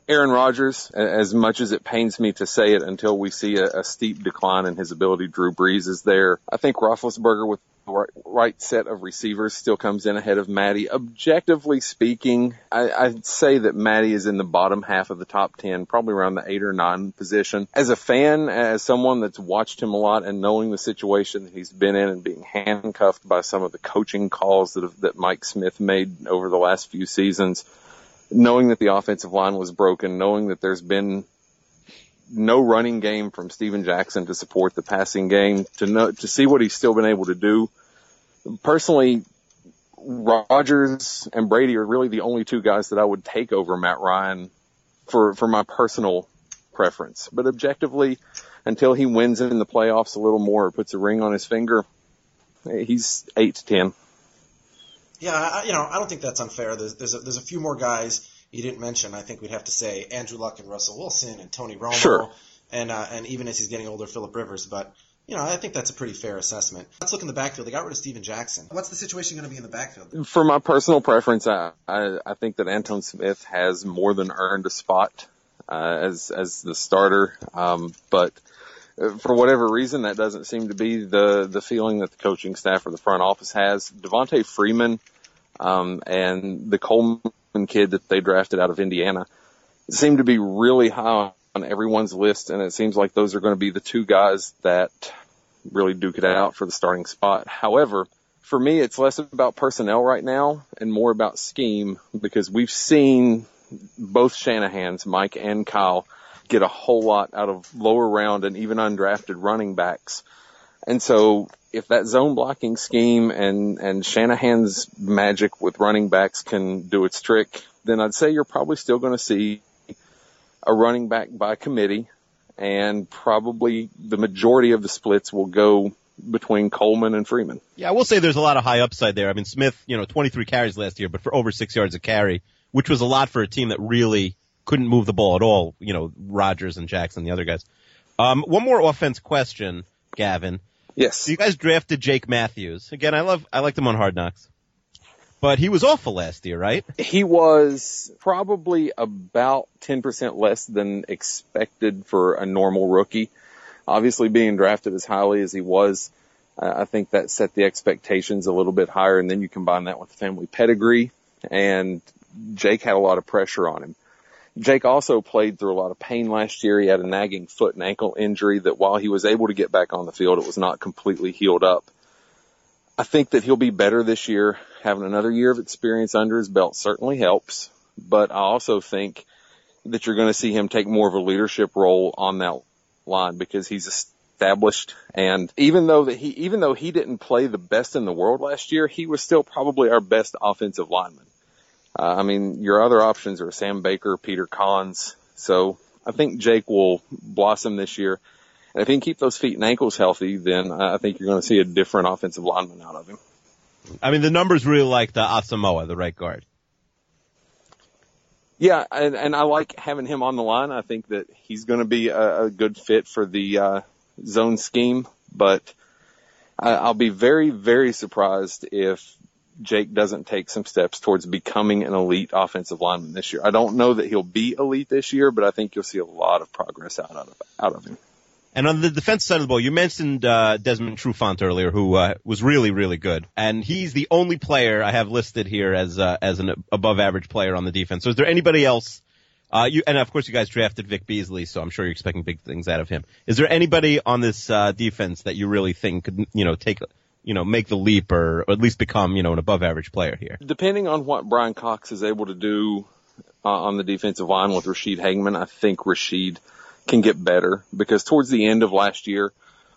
Aaron Rodgers, as much as it pains me to say it, until we see a, a steep decline in his ability, Drew Brees is there. I think Roethlisberger with right, right set of receivers still comes in ahead of Maddie. Objectively speaking, I, I'd say that Maddie is in the bottom half of the top 10, probably around the eight or nine position. As a fan, as someone that's watched him a lot and knowing the situation that he's been in and being handcuffed by some of the coaching calls that have, that Mike Smith made over the last few seasons, knowing that the offensive line was broken, knowing that there's been no running game from Steven Jackson to support the passing game to know, to see what he's still been able to do. Personally, Rodgers and Brady are really the only two guys that I would take over Matt Ryan for, for my personal preference. But objectively, until he wins in the playoffs a little more or puts a ring on his finger, he's eight to ten. Yeah, I, you know, I don't think that's unfair. There's there's a, there's a few more guys you didn't mention. I think we'd have to say Andrew Luck and Russell Wilson and Tony Romo, Sure. and uh, and even as he's getting older, Philip Rivers. But you know, I think that's a pretty fair assessment. Let's look in the backfield. They got rid of Steven Jackson. What's the situation going to be in the backfield? For my personal preference, I, I, I think that Antone Smith has more than earned a spot uh, as as the starter. Um, but uh, for whatever reason, that doesn't seem to be the the feeling that the coaching staff or the front office has. Devonta Freeman um, and the Coleman kid that they drafted out of Indiana It seemed to be really high on everyone's list, and it seems like those are going to be the two guys that really duke it out for the starting spot. However, for me, it's less about personnel right now and more about scheme because we've seen both Shanahan's, Mike and Kyle, get a whole lot out of lower round and even undrafted running backs. And so if that zone blocking scheme and, and Shanahan's magic with running backs can do its trick, then I'd say you're probably still going to see a running back by committee and probably the majority of the splits will go between Coleman and Freeman. Yeah, I will say there's a lot of high upside there. I mean, Smith, you know, 23 carries last year, but for over six yards a carry, which was a lot for a team that really couldn't move the ball at all. You know, Rodgers and Jackson, the other guys. Um, one more offense question, Gavin. Yes. So you guys drafted Jake Matthews. Again, I love, I liked him on Hard Knocks. But he was awful last year, right? He was probably about 10% less than expected for a normal rookie. Obviously being drafted as highly as he was, uh, I think that set the expectations a little bit higher and then you combine that with the family pedigree and Jake had a lot of pressure on him. Jake also played through a lot of pain last year. He had a nagging foot and ankle injury that while he was able to get back on the field, it was not completely healed up. I think that he'll be better this year. Having another year of experience under his belt certainly helps, but I also think that you're going to see him take more of a leadership role on that line because he's established and even though that he even though he didn't play the best in the world last year, he was still probably our best offensive lineman. Uh, I mean, your other options are Sam Baker, Peter Collins. So I think Jake will blossom this year. And if he can keep those feet and ankles healthy, then I think you're going to see a different offensive lineman out of him. I mean, the numbers really like the Asamoah, the right guard. Yeah, and, and I like having him on the line. I think that he's going to be a, a good fit for the uh, zone scheme, but I, I'll be very, very surprised if Jake doesn't take some steps towards becoming an elite offensive lineman this year. I don't know that he'll be elite this year, but I think you'll see a lot of progress out of out of him. And on the defense side of the ball, you mentioned uh, Desmond Trufant earlier, who uh, was really, really good, and he's the only player I have listed here as uh, as an above average player on the defense. So, is there anybody else? Uh, you and of course you guys drafted Vic Beasley, so I'm sure you're expecting big things out of him. Is there anybody on this uh, defense that you really think could, you know, take, you know, make the leap or, or at least become, you know, an above average player here? Depending on what Bryan Cox is able to do uh, on the defensive line with Ra'Shede Hageman, I think Ra'Shede can get better because towards the end of last year,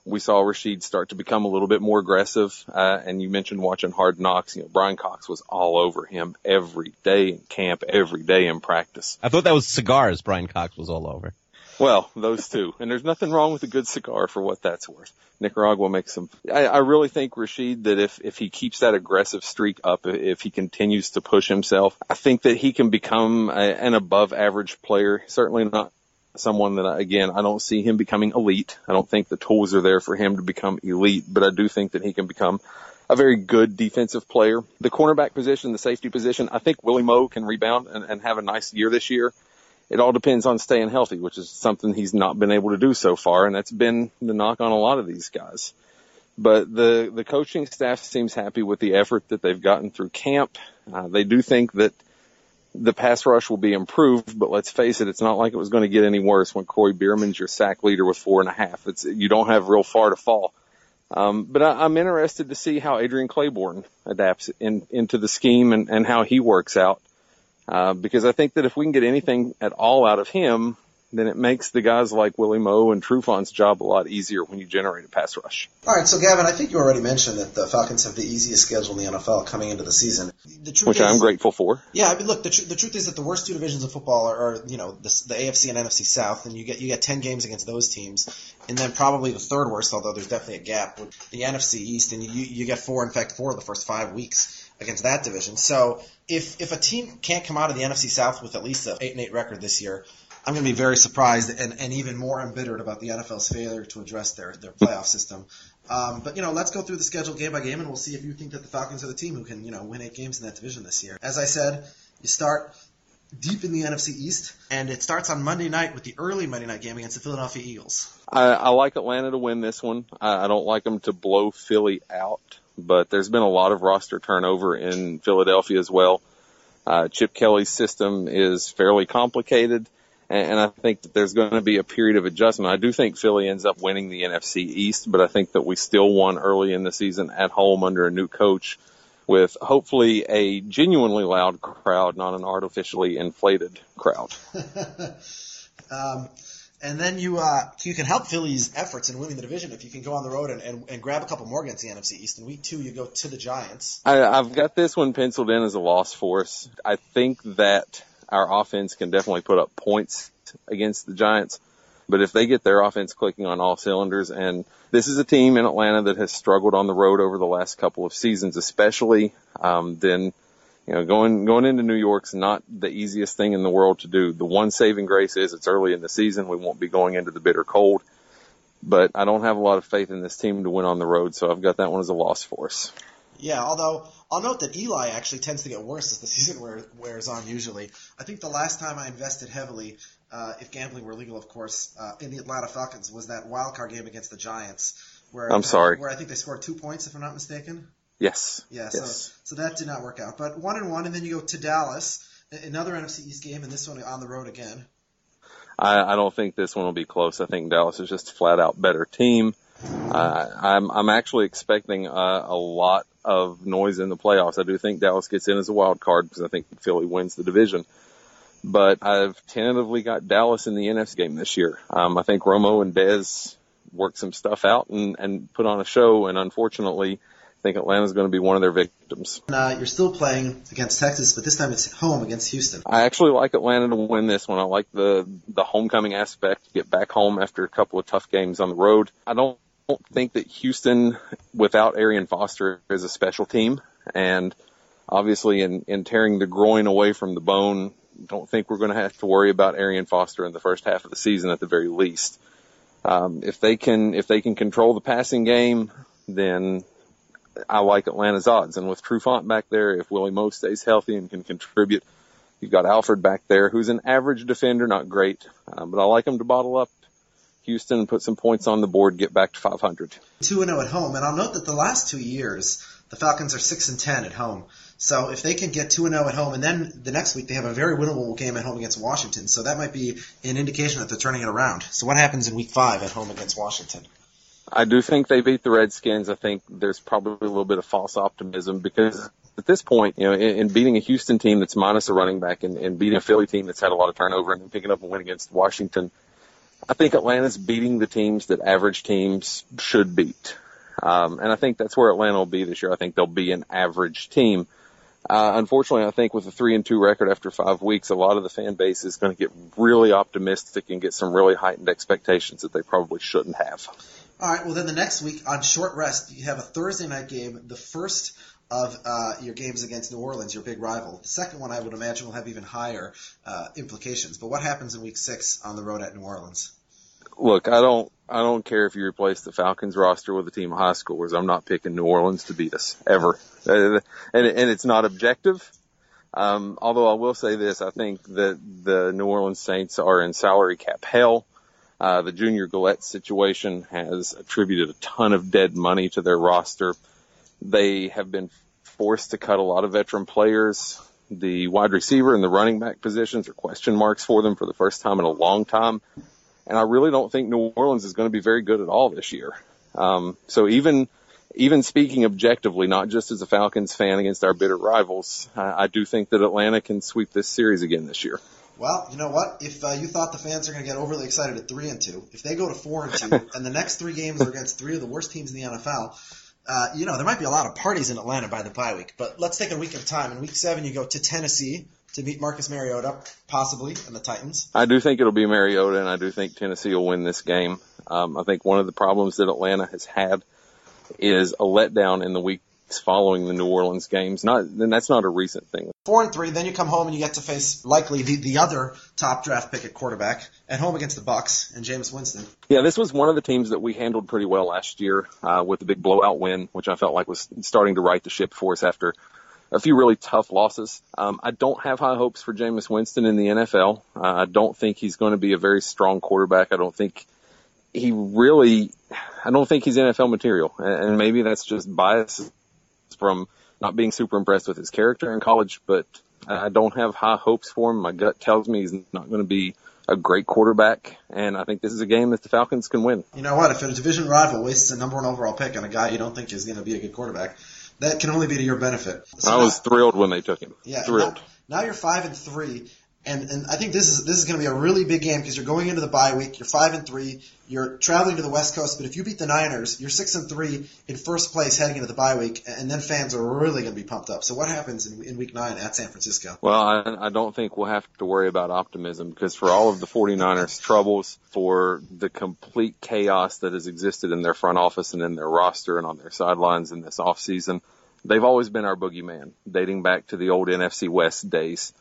we saw Ra'Shede start to become a little bit more aggressive. Uh, and you mentioned watching Hard Knocks. You know, Bryan Cox was all over him every day in camp, every day in practice. I thought that was cigars. Bryan Cox was all over. Well, those two. And there's nothing wrong with a good cigar for what that's worth. Nicaragua makes some. I, I really think Ra'Shede that if if he keeps that aggressive streak up, if he continues to push himself, I think that he can become a, an above average player. Certainly not someone that again I don't see him becoming elite. I don't think the tools are there for him to become elite, but I do think that he can become a very good defensive player. The cornerback position, the safety position, I think Willie Moe can rebound and, and have a nice year this year. It all depends on staying healthy, which is something he's not been able to do so far, and that's been the knock on a lot of these guys. But the the coaching staff seems happy with the effort that they've gotten through camp. Uh, they do think that the pass rush will be improved, but let's face it, it's not like it was going to get any worse when Kroy Biermann's your sack leader with four and a half. It's you don't have real far to fall. Um, but I, I'm interested to see how Adrian Clayborn adapts in, into the scheme and, and how he works out. Uh, because I think that if we can get anything at all out of him, then it makes the guys like Willie Moe and Trufant's job a lot easier when you generate a pass rush. All right, so Gavin, I think you already mentioned that the Falcons have the easiest schedule in the NFL coming into the season. The truth Which is, I'm grateful for. Yeah, I mean, look, the, tr- the truth is that the worst two divisions of football are, are you know, the, the AFC and NFC South, and you get you get ten games against those teams, and then probably the third worst, although there's definitely a gap, with the NFC East, and you you get four, in fact, four of the first five weeks against that division. So if if a team can't come out of the NFC South with at least an eight and eight record this year, I'm going to be very surprised and, and even more embittered about the NFL's failure to address their, their playoff system. Um, but you know, let's go through the schedule game by game, and we'll see if you think that the Falcons are the team who can you know win eight games in that division this year. As I said, you start deep in the NFC East, and it starts on Monday night with the early Monday night game against the Philadelphia Eagles. I, I like Atlanta to win this one. I, I don't like them to blow Philly out, but there's been a lot of roster turnover in Philadelphia as well. Uh, Chip Kelly's system is fairly complicated, and, and I think that there's going to be a period of adjustment. I do think Philly ends up winning the NFC East, but I think that we still won early in the season at home under a new coach with hopefully a genuinely loud crowd, not an artificially inflated crowd. um, and then you uh, you can help Philly's efforts in winning the division if you can go on the road and, and, and grab a couple more against the NFC East. In week two, you go to the Giants. I, I've got this one penciled in as a loss for us. I think that our offense can definitely put up points against the Giants. But if they get their offense clicking on all cylinders, and this is a team in Atlanta that has struggled on the road over the last couple of seasons, especially, um, then you know going going into New York's not the easiest thing in the world to do. The one saving grace is it's early in the season; we won't be going into the bitter cold. But I don't have a lot of faith in this team to win on the road, so I've got that one as a loss for us. Yeah, although I'll note that Eli actually tends to get worse as the season wear, wears on. Usually, I think the last time I invested heavily, uh, if gambling were legal, of course, uh, in the Atlanta Falcons was that wild card game against the Giants. Where I'm sorry. Where I think they scored two points, if I'm not mistaken. Yes. Yeah. yes. So so that did not work out. But one and one, and then you go to Dallas, another NFC East game, and this one on the road again. I, I don't think this one will be close. I think Dallas is just a flat out better team. Uh, I'm I'm actually expecting uh, a lot of noise in the playoffs. I do think Dallas gets in as a wild card because I think Philly wins the division. But I've tentatively got Dallas in the NFC game this year. Um, I think Romo and Dez work some stuff out and, and put on a show. And unfortunately, think Atlanta's going to be one of their victims. Uh, you're still playing against Texas, but this time it's home against Houston. I actually like Atlanta to win this one. I like the the homecoming aspect. Get back home after a couple of tough games on the road. I don't don't think that Houston, without Arian Foster, is a special team. And obviously, in, in tearing the groin away from the bone, don't think we're going to have to worry about Arian Foster in the first half of the season at the very least. Um, if they can, if they can control the passing game, then I like Atlanta's odds. And with Trufant back there, if Willie Moe stays healthy and can contribute, you've got Alford back there, who's an average defender, not great, um, but I like him to bottle up Houston, and put some points on the board, get back to 500. 2 0 at home. And I'll note that the last two years, the Falcons are 6 and 10 at home. So if they can get 2 0 at home, and then the next week they have a very winnable game at home against Washington. So that might be an indication that they're turning it around. So what happens in week 5 at home against Washington? I do think they beat the Redskins. I think there's probably a little bit of false optimism because at this point, you know, in, in beating a Houston team that's minus a running back and, and beating a Philly team that's had a lot of turnover and then picking up a win against Washington, I think Atlanta's beating the teams that average teams should beat. Um, and I think that's where Atlanta will be this year. I think they'll be an average team. Uh, unfortunately, I think with a three and two record after five weeks, a lot of the fan base is going to get really optimistic and get some really heightened expectations that they probably shouldn't have. All right. Well, then the next week on short rest, you have a Thursday night game, the first of uh, your games against New Orleans, your big rival. The second one, I would imagine, will have even higher uh, implications. But what happens in Week Six on the road at New Orleans? Look, I don't, I don't care if you replace the Falcons roster with a team of high schoolers. I'm not picking New Orleans to beat us ever, uh, and and it's not objective. Um, although I will say this, I think that the New Orleans Saints are in salary cap hell. Uh, the Junior Galette situation has attributed a ton of dead money to their roster. They have been forced to cut a lot of veteran players. The wide receiver and the running back positions are question marks for them for the first time in a long time. And I really don't think New Orleans is going to be very good at all this year. Um, so even, even speaking objectively, not just as a Falcons fan against our bitter rivals, I, I do think that Atlanta can sweep this series again this year. Well, you know what? If uh, you thought the fans are going to get overly excited at three and two, if they go to four and two, and the next three games are against three of the worst teams in the NFL, uh, you know there might be a lot of parties in Atlanta by the bye week. But let's take a week a time. In week seven, you go to Tennessee to meet Marcus Mariota, possibly, and the Titans. I do think it'll be Mariota, and I do think Tennessee will win this game. Um, I think one of the problems that Atlanta has had is a letdown in the weeks following the New Orleans games. Not, and that's not a recent thing. Four and three, then you come home and you get to face likely the, the other top draft pick at quarterback at home against the Bucks and Jameis Winston. Yeah, this was one of the teams that we handled pretty well last year uh, with the big blowout win, which I felt like was starting to right the ship for us after a few really tough losses. Um, I don't have high hopes for Jameis Winston in the NFL. Uh, I don't think he's going to be a very strong quarterback. I don't think he really, I don't think he's NFL material, and maybe that's just bias from not being super impressed with his character in college, but I don't have high hopes for him. My gut tells me he's not going to be a great quarterback, and I think this is a game that the Falcons can win. You know what? If a division rival wastes a number one overall pick on a guy you don't think is going to be a good quarterback, that can only be to your benefit. So I now, was thrilled when they took him. Yeah, thrilled. Now, now you're five and three, and and I think this is this is going to be a really big game because you're going into the bye week. You're five and three. You're traveling to the West Coast, but if you beat the Niners, you're six and three in first place heading into the bye week, and then fans are really going to be pumped up. So what happens in, in week nine at San Francisco? Well, I, I don't think we'll have to worry about optimism because for all of the 49ers troubles, for the complete chaos that has existed in their front office and in their roster and on their sidelines in this offseason, they've always been our boogeyman, dating back to the old NFC West days.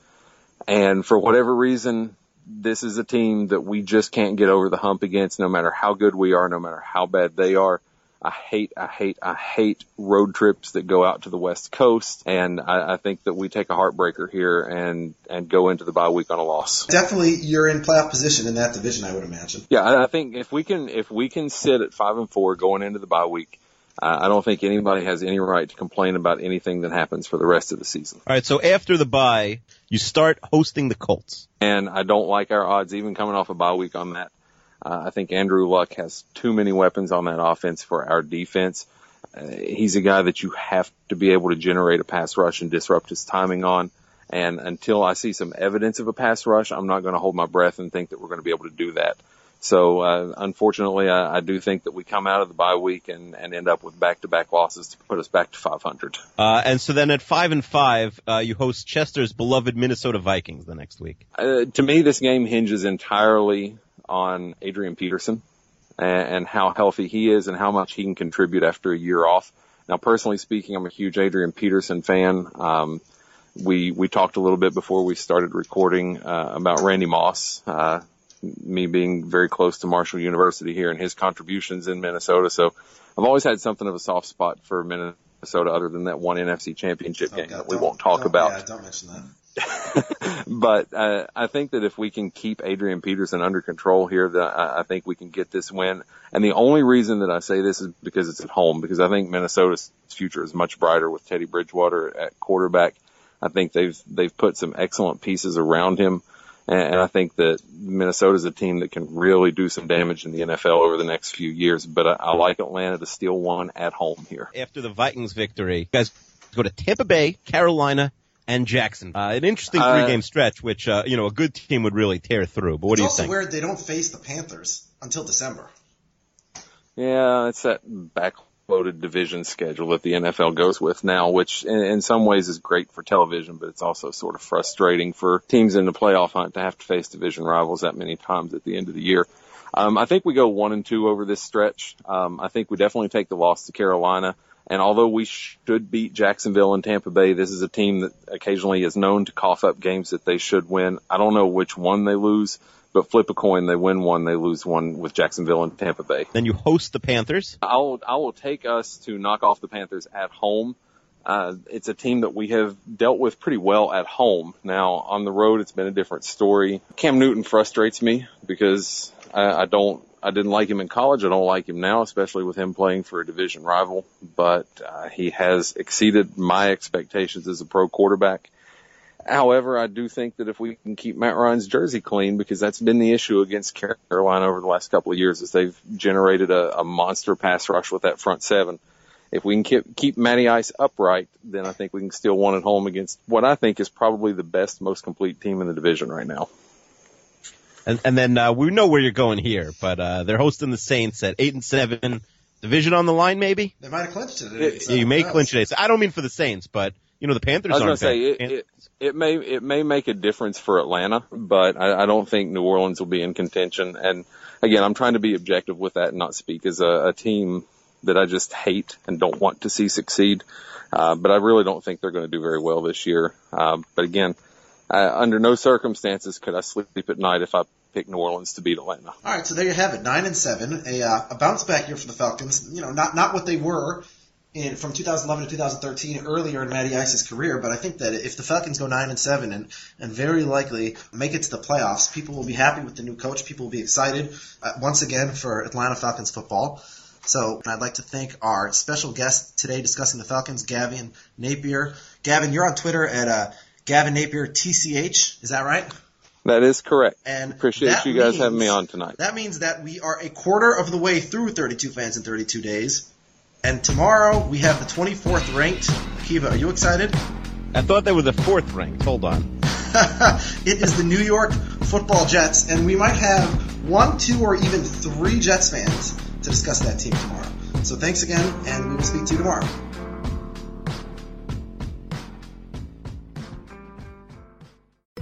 And for whatever reason, this is a team that we just can't get over the hump against no matter how good we are, no matter how bad they are. I hate, I hate, I hate road trips that go out to the West Coast, and I, I think that we take a heartbreaker here and and go into the bye week on a loss. Definitely, you're in playoff position in that division, I would imagine. Yeah, I think if we can if we can sit at five and four going into the bye week, I don't think anybody has any right to complain about anything that happens for the rest of the season. All right, so after the bye, you start hosting the Colts. And I don't like our odds even coming off a bye week on that. Uh, I think Andrew Luck has too many weapons on that offense for our defense. Uh, he's a guy that you have to be able to generate a pass rush and disrupt his timing on. And until I see some evidence of a pass rush, I'm not going to hold my breath and think that we're going to be able to do that. So uh, unfortunately, I, I do think that we come out of the bye week and, and end up with back-to-back losses to put us back to 500. Uh, and so then at five and five, uh, you host Chester's beloved Minnesota Vikings the next week. Uh, to me, this game hinges entirely on Adrian Peterson and, and how healthy he is and how much he can contribute after a year off. Now, personally speaking, I'm a huge Adrian Peterson fan. Um, we we talked a little bit before we started recording uh, about Randy Moss. Uh, me being very close to Marshall University here and his contributions in Minnesota. So I've always had something of a soft spot for Minnesota other than that one NFC championship oh, game God, that we won't talk about. Yeah, don't mention that. but uh, I think that if we can keep Adrian Peterson under control here, that I, I think we can get this win. And the only reason that I say this is because it's at home, because I think Minnesota's future is much brighter with Teddy Bridgewater at quarterback. I think they've they've put some excellent pieces around him. And I think that Minnesota's a team that can really do some damage in the NFL over the next few years. But I, I like Atlanta to steal one at home here. After the Vikings victory, you guys go to Tampa Bay, Carolina, and Jackson. Uh, an interesting three game uh, stretch, which, uh, you know, a good team would really tear through. But what do you think? It's also weird they don't face the Panthers until December. Yeah, it's that back loaded division schedule that the NFL goes with now, which in, in, some ways is great for television, but it's also sort of frustrating for teams in the playoff hunt to have to face division rivals that many times at the end of the year. Um, I think we go one and two over this stretch. Um, I think we definitely take the loss to Carolina. And although we should beat Jacksonville and Tampa Bay, this is a team that occasionally is known to cough up games that they should win. I don't know which one they lose, but flip a coin, they win one, they lose one with Jacksonville and Tampa Bay. Then you host the Panthers. I'll I will take us to knock off the Panthers at home. Uh, it's a team that we have dealt with pretty well at home. Now on the road, it's been a different story. Cam Newton frustrates me because I, I don't I didn't like him in college. I don't like him now, especially with him playing for a division rival. But uh, he has exceeded my expectations as a pro quarterback. However, I do think that if we can keep Matt Ryan's jersey clean, because that's been the issue against Carolina over the last couple of years, is they've generated a, a monster pass rush with that front seven. If we can keep, keep Matty Ice upright, then I think we can still win at home against what I think is probably the best, most complete team in the division right now. And, and then uh, we know where you're going here, but uh, they're hosting the Saints at eight and seven. Division on the line, maybe. They might have clinched it. it you may clinch it. I don't mean for the Saints, but you know the Panthers. I was going to say it, it, it, may it may make a difference for Atlanta, but I, I don't think New Orleans will be in contention. And again, I'm trying to be objective with that and not speak as a, a team that I just hate and don't want to see succeed. Uh, but I really don't think they're going to do very well this year. Uh, but again, under no circumstances could I sleep at night if I pick New Orleans to beat Atlanta. All right, so there you have it, nine and seven, a, uh, a bounce back year for the Falcons. You know, not not what they were in from 2011 to 2013 earlier in Matty Ice's career, but I think that if the Falcons go nine and seven and and very likely make it to the playoffs, people will be happy with the new coach. People will be excited uh, once again for Atlanta Falcons football. So I'd like to thank our special guest today discussing the Falcons, Gavin Napier. Gavin, you're on Twitter at uh, Gavin Napier TCH. Is that right? That is correct. And appreciate you guys means, having me on tonight. That means that we are a quarter of the way through 32 fans in 32 days. And tomorrow we have the 24th ranked. Kiva, are you excited? I thought they were the fourth ranked. Hold on. it is the New York Football Jets, and we might have one, two, or even three Jets fans to discuss that team tomorrow. So thanks again, and we will speak to you tomorrow.